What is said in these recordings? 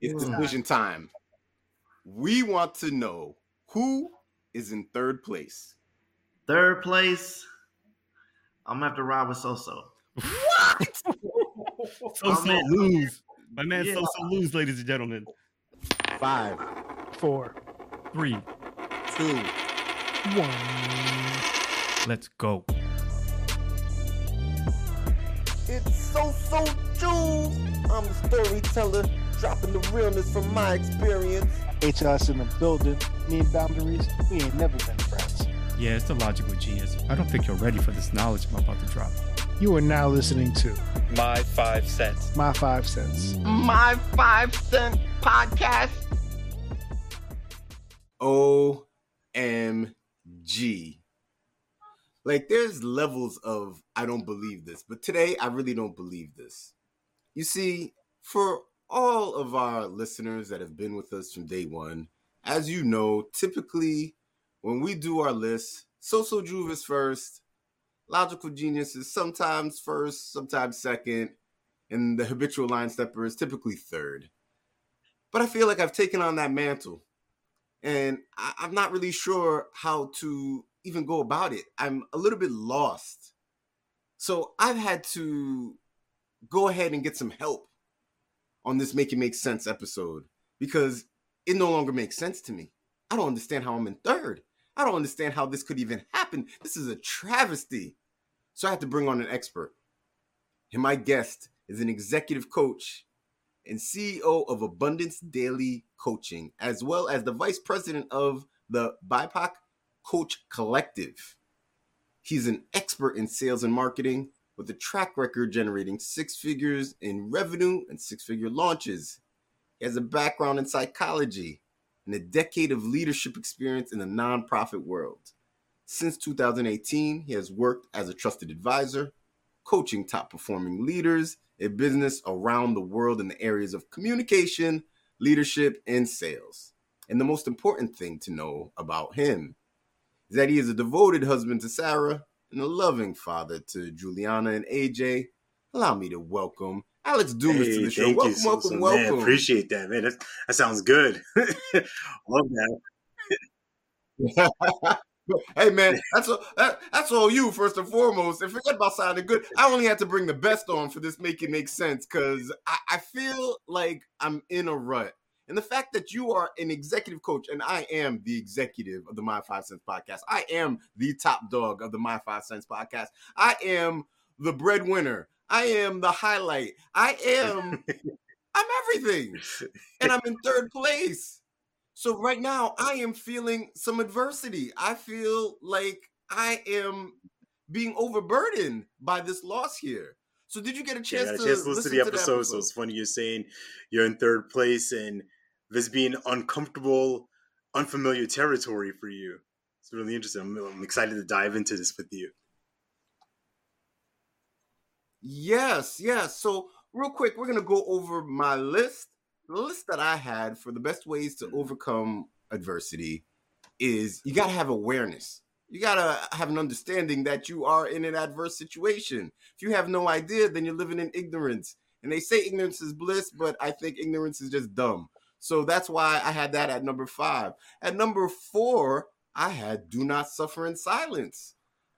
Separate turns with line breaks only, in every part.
It's hmm. decision time. We want to know who is in third place.
Third place, I'm gonna have to ride with Soso.
What?
So so lose. My man
Yeah.
so so lose, ladies and gentlemen.
Five,
Four.
Three.
two,
One.
Let's go.
It's so so Jules. I'm the storyteller, dropping the realness from my experience.
HLS in the building. Me and boundaries, we ain't never been friends.
Yeah, it's the logical genius. I don't think you're ready for this knowledge I'm about to drop.
You are now listening to
My five cents.
My Five Cents.
My five cent podcast.
OMG. Like, there's levels of I don't believe this, but today I really don't believe this. You see, for all of our listeners that have been with us from day one, as you know, typically when we do our list, Social Juve is first, Logical Genius is sometimes first, sometimes second, and the habitual line stepper is typically third. But I feel like I've taken on that mantle and I, I'm not really sure how to even go about it. I'm a little bit lost. So I've had to go ahead and get some help on this Make It Make Sense episode because it no longer makes sense to me. I don't understand how I'm in third. I don't understand how this could even happen. This is a travesty. So I had to bring on an expert. And my guest is an executive coach and CEO of Abundance Daily Coaching, as well as the vice president of the BIPOC Coach Collective. He's an expert in sales and marketing with a track record generating six figures in revenue and six figure launches. He has a background in psychology and a decade of leadership experience in the nonprofit world. Since 2018, he has worked as a trusted advisor, coaching top performing leaders in business around the world in the areas of communication, leadership, and sales. And the most important thing to know about him is that he is a devoted husband to Sarah and a loving father to Juliana and AJ. Allow me to welcome Alex Dumas to the show.
thank
Welcome,
you,
welcome,
so,
welcome.
Man, appreciate that, man. That's, that sounds good. Love that.
hey man, that's all, that, that's all you first and foremost. And forget about sounding good. I only had to bring the best on for this make it make sense because I, I feel like I'm in a rut. And the fact that you are an executive coach, and I am the executive of the My Five Cents podcast. I am the top dog of the My Five Cents podcast. I am the breadwinner. I am the highlight. I am I'm everything. And I'm in third place. So right now I am feeling some adversity. I feel like I am being overburdened by this loss here. So did you get a chance,
I got a
to,
chance to listen to the
that
episode, so it's funny you're saying you're in third place and this being uncomfortable, unfamiliar territory for you. It's really interesting. I'm, I'm excited to dive into this with you.
Yes, yes. So real quick, we're gonna go over my list. The list that I had for the best ways to mm-hmm. overcome adversity is you gotta have awareness. You gotta have an understanding that you are in an adverse situation. If you have no idea, then you're living in ignorance. And they say ignorance is bliss, but I think ignorance is just dumb. So that's why I had that at number five. At number four, I had do not suffer in silence.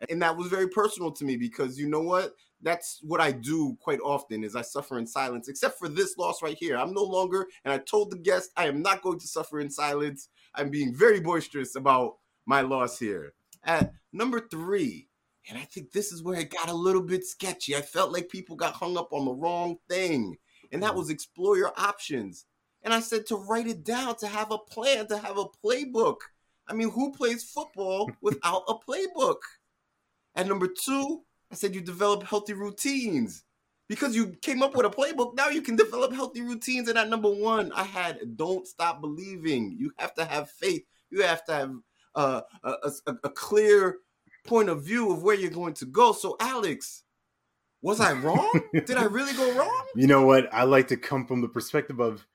And that was very personal to me because you know what? That's what I do quite often is I suffer in silence, except for this loss right here. I'm no longer, and I told the guest I am not going to suffer in silence. I'm being very boisterous about my loss here. At number three, and I think this is where it got a little bit sketchy. I felt like people got hung up on the wrong thing, and that was explore your options. And I said to write it down, to have a plan, to have a playbook. I mean, who plays football without a playbook? At number two, I said you develop healthy routines. Because you came up with a playbook, now you can develop healthy routines. And at number one, I had don't stop believing. You have to have faith. You have to have uh, a, a, a clear point of view of where you're going to go. So, Alex, was I wrong? Did I really go wrong?
You know what? I like to come from the perspective of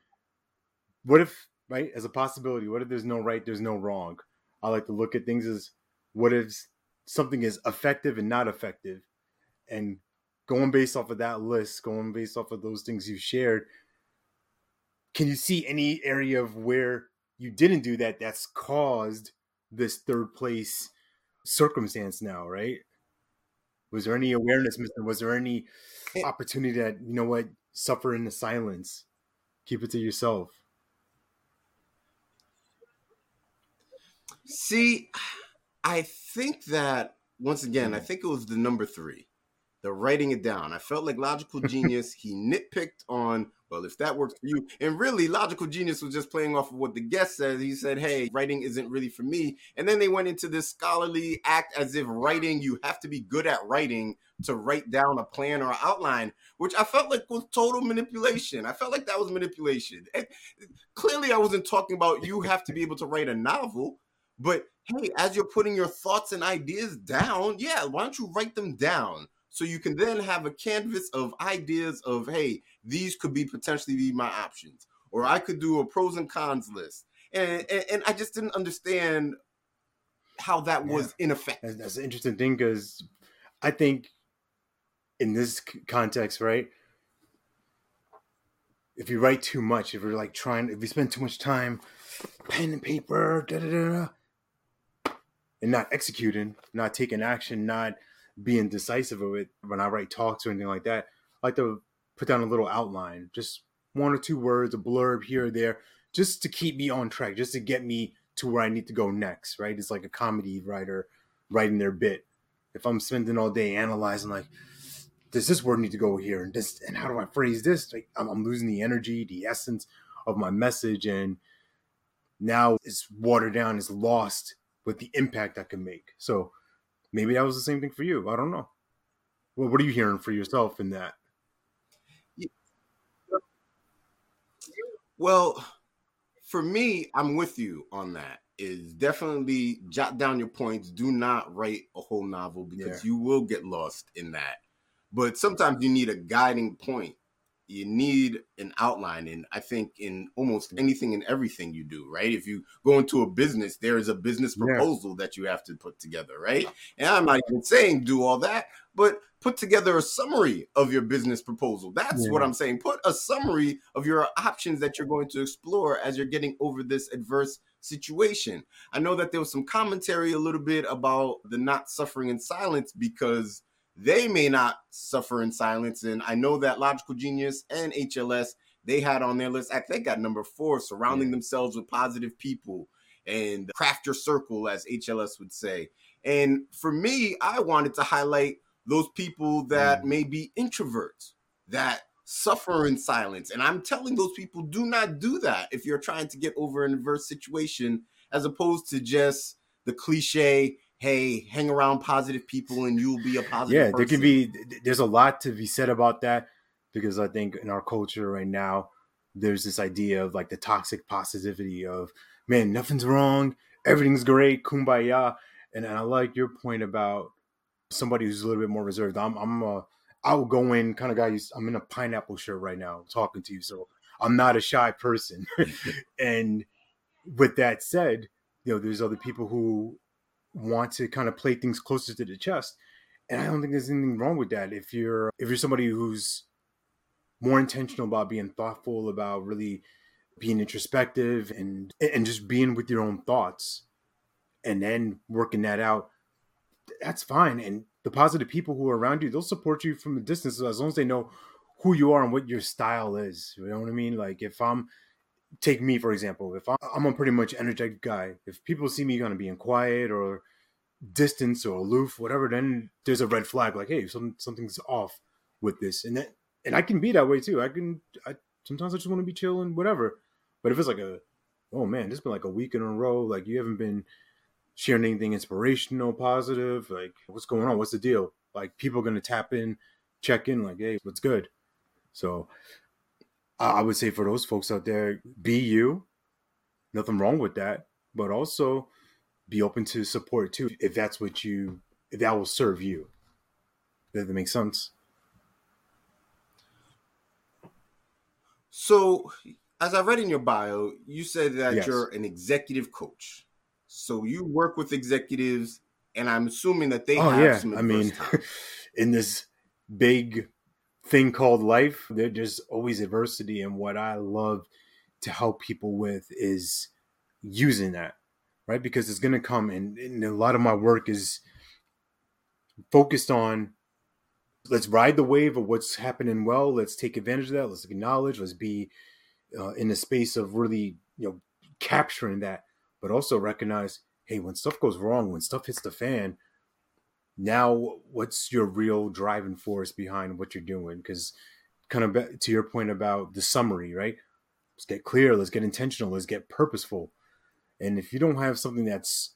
what if, right, as a possibility, what if there's no right, there's no wrong? I like to look at things as what if something is effective and not effective. And going based off of that list, going based off of those things you shared, can you see any area of where you didn't do that that's caused this third place circumstance now, right? Was there any awareness missing? Was there any opportunity that, you know what, suffer in the silence? Keep it to yourself.
See, I think that once again, I mm. think it was the number three, the writing it down. I felt like Logical Genius, he nitpicked on, well, if that works for you. And really, Logical Genius was just playing off of what the guest said. He said, hey, writing isn't really for me. And then they went into this scholarly act as if writing, you have to be good at writing to write down a plan or outline, which I felt like was total manipulation. I felt like that was manipulation. And clearly, I wasn't talking about you have to be able to write a novel. But hey, as you're putting your thoughts and ideas down, yeah, why don't you write them down so you can then have a canvas of ideas of hey, these could be potentially be my options, or I could do a pros and cons list, and and, and I just didn't understand how that was in effect.
That's, that's an interesting thing because I think in this context, right? If you write too much, if you're like trying, if you spend too much time, pen and paper, da da da, and not executing, not taking action, not being decisive of it. When I write talks or anything like that, I like to put down a little outline, just one or two words, a blurb here or there, just to keep me on track, just to get me to where I need to go next. Right? It's like a comedy writer writing their bit. If I'm spending all day analyzing, like, does this word need to go here, and this, and how do I phrase this? Like, I'm, I'm losing the energy, the essence of my message, and now it's watered down, it's lost with the impact I can make. So maybe that was the same thing for you. I don't know. Well, what are you hearing for yourself in that?
Well, for me, I'm with you on that. Is definitely jot down your points. Do not write a whole novel because
Yeah.
you will get lost in that. But sometimes you need a guiding point. You need an outline. And I think in almost anything and everything you do, right? If you go into a business, there is a business
Yeah.
proposal that you have to put together, right? And I'm not even saying do all that, but put together a summary of your business proposal. That's what I'm saying. Put a summary of your options that you're going to explore as you're getting over this adverse situation. I know that there was some commentary a little bit about the not suffering in silence because they may not suffer in silence. And I know that Logical Genius and HLS, they had on their list, I think got number four, surrounding themselves with positive people and craft your circle, as HLS would say. And for me, I wanted to highlight those people that mm. may be introverts that suffer in silence. And I'm telling those people, do not do that if you're trying to get over an adverse situation, as opposed to just the cliche, hey, hang around positive people and you'll be a positive
yeah, there can be. There's a lot to be said about that because I think in our culture right now, there's this idea of like the toxic positivity of man, nothing's wrong, everything's great, kumbaya. And, and I like your point about somebody who's a little bit more reserved. I'm I'm a outgoing kind of guy. I'm in a pineapple shirt right now talking to you, so I'm not a shy person. and with that said, you know, there's other people who want to kind of play things closer to the chest and i don't think there's anything wrong with that. If you're if you're somebody who's more intentional about being thoughtful about really being introspective and and just being with your own thoughts and then working that out that's fine. And the positive people who are around you they'll support you from a distance as long as they know who you are and what your style is you know what i mean? Like if i'm take me for example if i'm, a pretty much energetic guy if people see me gonna be in quiet or distance or aloof whatever then there's a red flag like hey some, something's off with this. And that and i can be that way too. I can i sometimes i just want to be chilling whatever. But if it's like a oh man this has been like a week in a row like you haven't been sharing anything inspirational positive like what's going on? What's the deal? Like people are gonna tap in check in like hey what's good? So I would say for those folks out there, be you. Nothing wrong with that, but also be open to support too if that's what you if that will serve you. Does that make sense?
So, as I read in your bio, you said that
Yes.
you're an executive coach. So you work with executives, and I'm assuming that they
oh
have
yeah,
some
I mean, in this big thing called life, there- there's always adversity, and what I love to help people with is using that, right? Because it's going to come, and, and a lot of my work is focused on let's ride the wave of what's happening well. Let's take advantage of that. Let's acknowledge. Let's be uh, in the space of really, you know, capturing that, but also recognize, hey, when stuff goes wrong, when stuff hits the fan, now what's your real driving force behind what you're doing? Because kind of to your point about the summary, right? Let's get clear. Let's get intentional. Let's get purposeful. And if you don't have something that's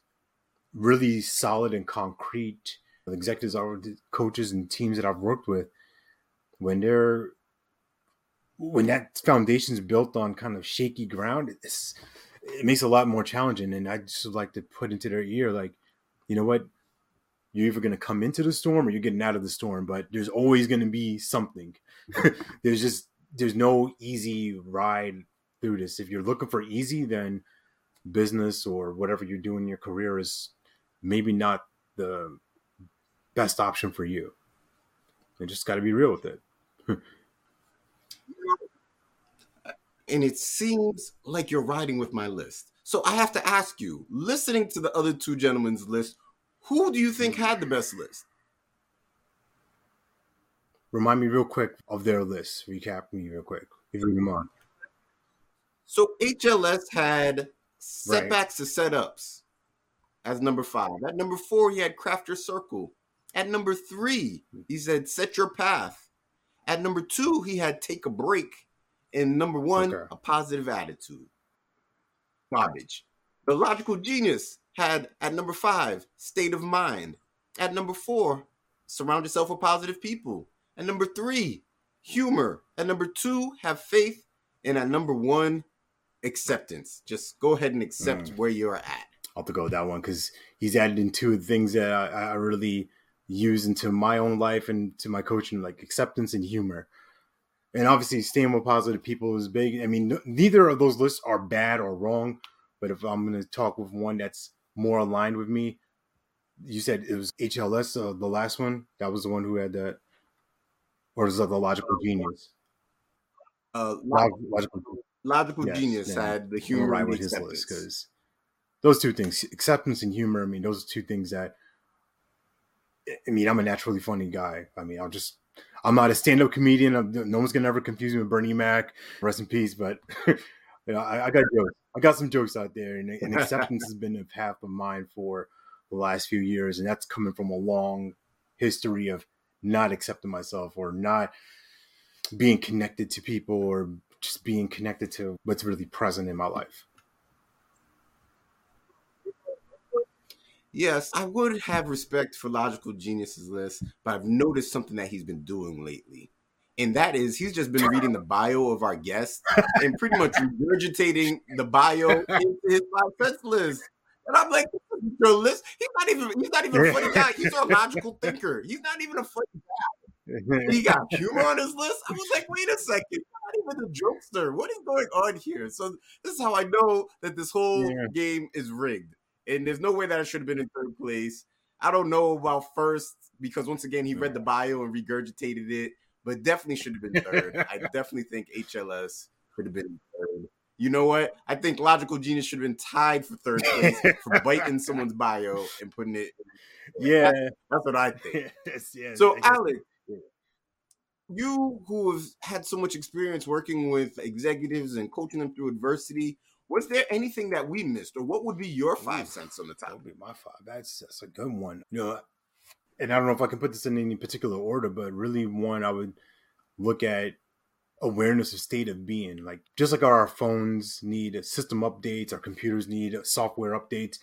really solid and concrete, the executives, our coaches, and teams that I've worked with, when they're when that foundation is built on kind of shaky ground, it makes it a lot more challenging. And I just like to put into their ear, like, you know what, you're either going to come into the storm or you're getting out of the storm, but there's always going to be something. there's just there's no easy ride through this. If you're looking for easy, then business or whatever you're doing in your career is maybe not the best option for you. You just got to be real with it.
and it seems like you're riding with my list. So I have to ask you, listening to the other two gentlemen's list, who do you think had the best list?
Remind me real quick of their list. Recap me real quick, if you mind.
So HLS had setbacks right. to setups as number five. At number four, he had craft your circle. At number three, he said set your path. At number two, he had take a break. And number one, okay. a positive attitude. Garbage. The logical genius had at number five, state of mind. At number four, surround yourself with positive people. At number three, humor. At number two, have faith. And at number one, acceptance. Just go ahead and accept mm. where you're at.
I'll have to go with that one because he's added in two things that I, I, really use into my own life and to my coaching, like acceptance and humor. And obviously, staying with positive people is big. I mean, neither of those lists are bad or wrong. But if I'm going to talk with one that's more aligned with me, you said it was HLS, uh, the last one. That was the one who had that, or is that the Logical Genius?
Uh, logical, logical yes, Genius yeah. had the humor right with his
list because those two things, acceptance and humor. I mean, those are two things that. I mean, I'm a naturally funny guy. I mean, I'll just. I'm not a stand-up comedian. I'm, no one's gonna ever confuse me with Bernie Mac. Rest in peace. But you know, I, I, got jokes. I got some jokes out there, and, and acceptance has been a path of mine for the last few years, and that's coming from a long history of not accepting myself or not being connected to people or just being connected to what's really present in my life.
Yes, I would have respect for Logical Genius's list, but I've noticed something that he's been doing lately. And that is he's just been reading the bio of our guest and pretty much regurgitating the bio into his list. And I'm like, your list. He's not even he's not even a funny guy. He's a logical thinker. He's not even a funny guy. He got humor on his list. I was like, wait a second, not even a jokester. What is going on here? So this is how I know that this whole yeah. game is rigged and there's no way that I should have been in third place. I don't know about first because once again he read the bio and regurgitated it, but definitely should have been third. I definitely think HLS could have been third. You know what? I think Logical Genius should have been tied for third place for biting someone's bio and putting it.
Yeah,
that's, that's what I think. yes, yeah, so, Alex, you who have had so much experience working with executives and coaching them through adversity, was there anything that we missed, or what would be your five cents on the top?
That would be my five. That's that's a good one. You know, and I don't know if I can put this in any particular order, but really one I would look at awareness of state of being. Like just like our phones need system updates, our computers need software updates.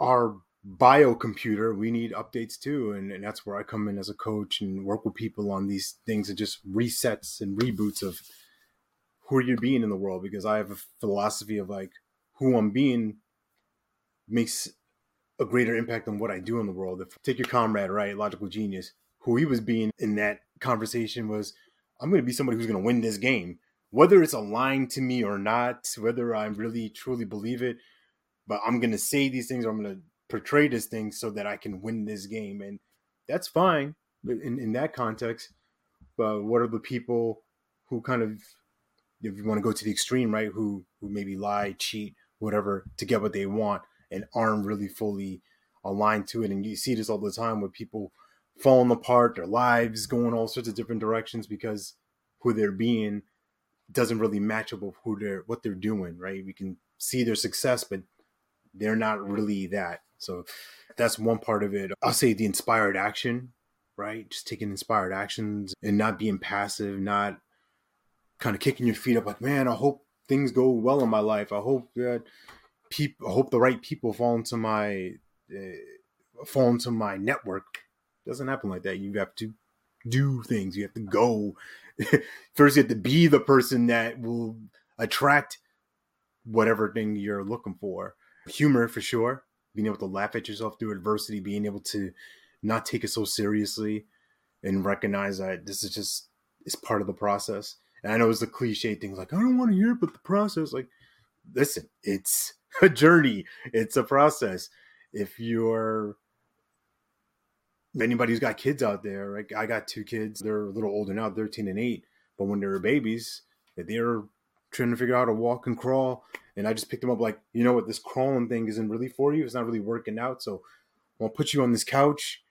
Our bio computer, we need updates too, and, and that's where I come in as a coach and work with people on these things and just resets and reboots of who you're being in the world because I have a philosophy of like who I'm being makes a greater impact on what I do in the world. If take your comrade, right, logical genius, who he was being in that conversation was, I'm going to be somebody who's going to win this game, whether it's aligned to me or not, whether I really truly believe it. But I'm going to say these things, or I'm going to portray this thing so that I can win this game, and that's fine in in that context. But what are the people who kind of if you want to go to the extreme, right? Who who maybe lie, cheat, whatever to get what they want, and aren't really fully aligned to it. And you see this all the time with people falling apart, their lives going all sorts of different directions because who they're being doesn't really match up with who they're what they're doing, right? We can see their success, but they're not really that. So that's one part of it. I'll say the inspired action, right? Just taking inspired actions and not being passive, not kind of kicking your feet up like, man, I hope things go well in my life. I hope that people, hope the right people fall into my, uh, fall into my network. It doesn't happen like that. You have to do things. You have to go. First, you have to be the person that will attract whatever thing you're looking for. Humor for sure. Being able to laugh at yourself through adversity, being able to not take it so seriously and recognize that this is just it's part of the process. And I know it's the cliche things like, I don't want to hear about the process. Like, listen, it's a journey, it's a process. If you're anybody who's got kids out there, like I got two kids, they're a little older now, 13 and 8. But when they were babies, they're trying to figure out how to walk and crawl. And I just picked them up like, you know what, this crawling thing isn't really for you. It's not really working out. So I'll put you on this couch.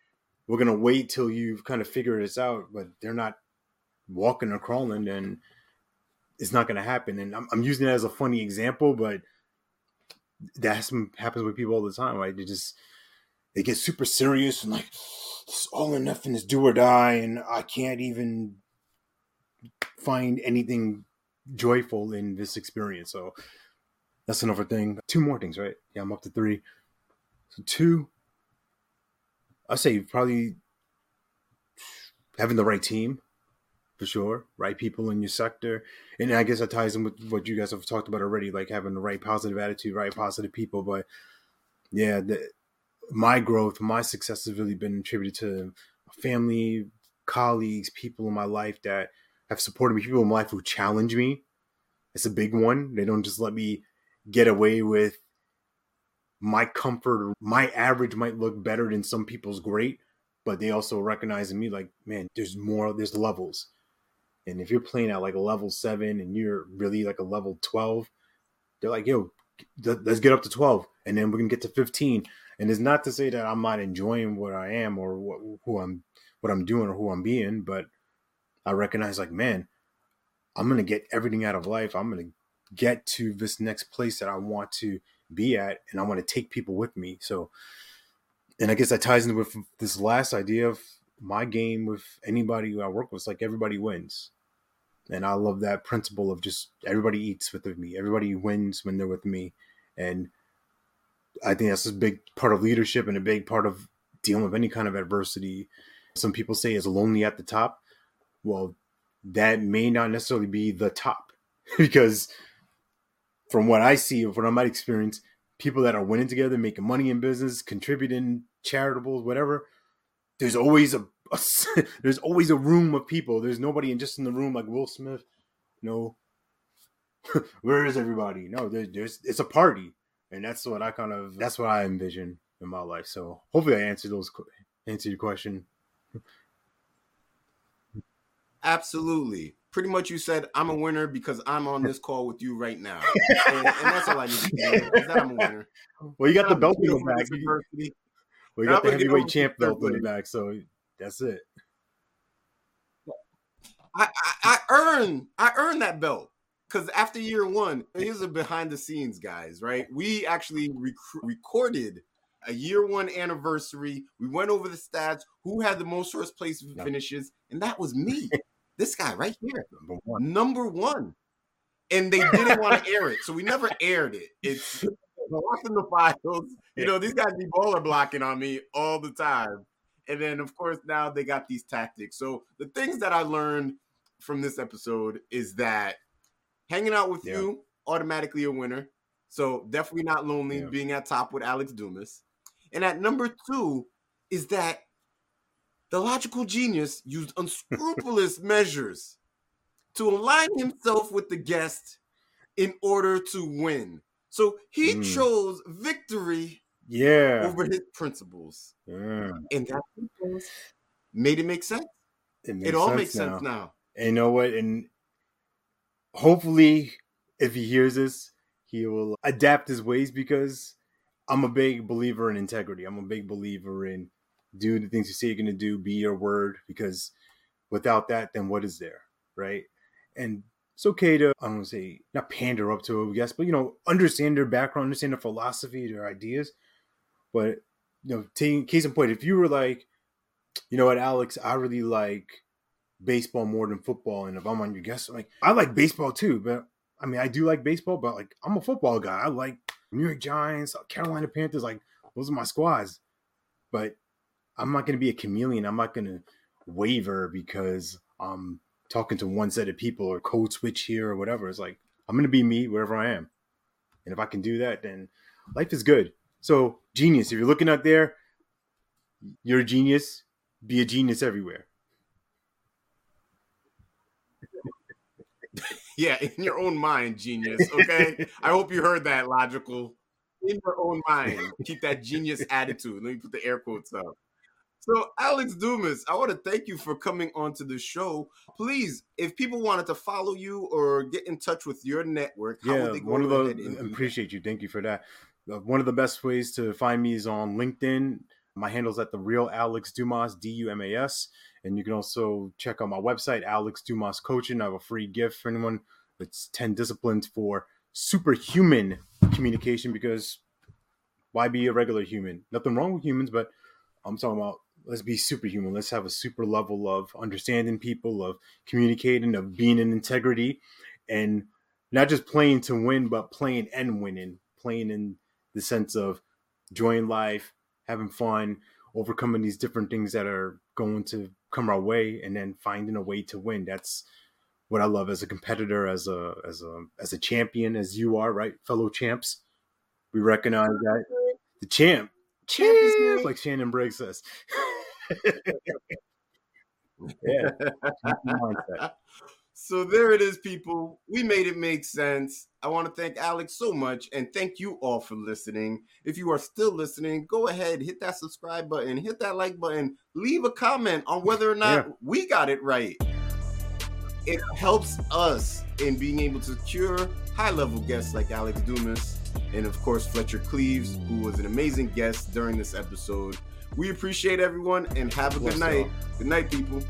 We're gonna wait till you've kind of figured this out, but they're not walking or crawling, and it's not gonna happen. And I'm, I'm using it as a funny example, but that happens with people all the time, right? They just they get super serious and like it's all or nothing is do or die, and I can't even find anything joyful in this experience. So that's another thing. Two more things, right? Yeah, I'm up to three. So two, I say probably having the right team for sure, right people in your sector, and I guess that ties in with what you guys have talked about already, like having the right positive attitude, right positive people. But yeah, the, my growth, my success has really been attributed to family, colleagues, people in my life that have supported me, people in my life who challenge me. It's a big one. They don't just let me get away with my comfort my average might look better than some people's great, but they also recognize in me like, man, there's more, there's levels. And if you're playing at like a level seven and you're really like a level 12, they're like, yo, let's get up to 12 and then we're going to get to 15. And it's not to say that I'm not enjoying what I am or what, who I'm, what I'm doing or who I'm being, but I recognize like, man, I'm going to get everything out of life. I'm going to get to this next place that I want to be at and I want to take people with me. So, and I guess that ties in with this last idea of my game with anybody who I work with. Like everybody wins. And I love that principle of just everybody eats with me. Everybody wins when they're with me. And I think that's a big part of leadership and a big part of dealing with any kind of adversity. Some people say it's lonely at the top. Well, that may not necessarily be the top because from what I see, from what I might experience, people that are winning together, making money in business, contributing, charitable, whatever. There's always a, a there's always a room of people. There's nobody in just in the room like Will Smith. No, where is everybody? No, there, there's it's a party, and that's what I kind of that's what I envision in my life. So hopefully, I answered those answer your question.
Absolutely pretty much you said I'm a winner because I'm on this call with you right now, and, and that's all I need to say. Is that I'm a winner.
Well, you got the belt back. You got the heavyweight champ belt in the back, so that's it.
I, I, I earned I earned that belt because after year one, here's a behind the scenes, guys. Right, we actually rec- recorded a year one anniversary. We went over the stats, who had the most first place finishes, and that was me. This guy right here, number one. Number one. And they didn't want to air it. So we never aired it. It's in the files. You know, these guys be baller blocking on me all the time. And then, of course, now they got these tactics. So the things that I learned from this episode is that hanging out with yeah. you automatically a winner. So definitely not lonely yeah. being at top with Alex Dumas. And at number two is that the logical genius used unscrupulous measures to align himself with the guest in order to win. So he mm. chose victory
yeah.
over his principles.
Yeah.
And that made it make sense. It, it all sense makes now. sense now.
And you know what? And hopefully, if he hears this, he will adapt his ways because I'm a big believer in integrity. I'm a big believer in do the things you say you're going to do, be your word, because without that, then what is there, right? And it's okay to, I don't want to say, not pander up to a guest, but, you know, understand their background, understand their philosophy, their ideas. But, you know, taking case in point, if you were like, you know what, Alex, I really like baseball more than football. And if I'm on your guest, I'm like, I like baseball too, but I mean, I do like baseball, but like, I'm a football guy. I like New York Giants, uh, Carolina Panthers, like, those are my squads. But I'm not going to be a chameleon. I'm not going to waver because I'm talking to one set of people or code switch here or whatever. It's like I'm to be me wherever I am. And if I can do that, then life is good. So, genius, if you're looking out there, you're a genius. Be a genius everywhere.
Yeah, in your own mind, genius. Okay. I hope you heard that logical. In your own mind. Keep that genius attitude. Let me put the air quotes up. So, Alex Dumas, I want to thank you for coming onto the show. Please, if people wanted to follow you or get in touch with your network, how
yeah,
would they go
one of the appreciate you. Thank you for that. Uh, One of the best ways to find me is on LinkedIn. My handle's at the real Alex Dumas, D U M A S, and you can also check out my website, Alex Dumas Coaching. I have a free gift for anyone. It's ten disciplines for superhuman communication. Because why be a regular human? Nothing wrong with humans, but I'm talking about let's be superhuman. Let's have a super level of understanding people, of communicating, of being in integrity, and not just playing to win, but playing and winning. Playing in the sense of enjoying life, having fun, overcoming these different things that are going to come our way, and then finding a way to win. That's what I love as a competitor, as a as a as a champion, as you are, right, fellow champs. We recognize that the champ,
Champ
champ, like Shannon Briggs says. yeah.
So there it is, people. We made it make sense. I want to thank Alex so much and thank you all for listening. If you are still listening, go ahead, hit that subscribe button, hit that like button, leave a comment on whether or not we got it right. It helps us in being able to secure high level guests like Alex Dumas and, of course, Fletcher Cleaves, who was an amazing guest during this episode. We appreciate everyone and have a good night. Good night, people.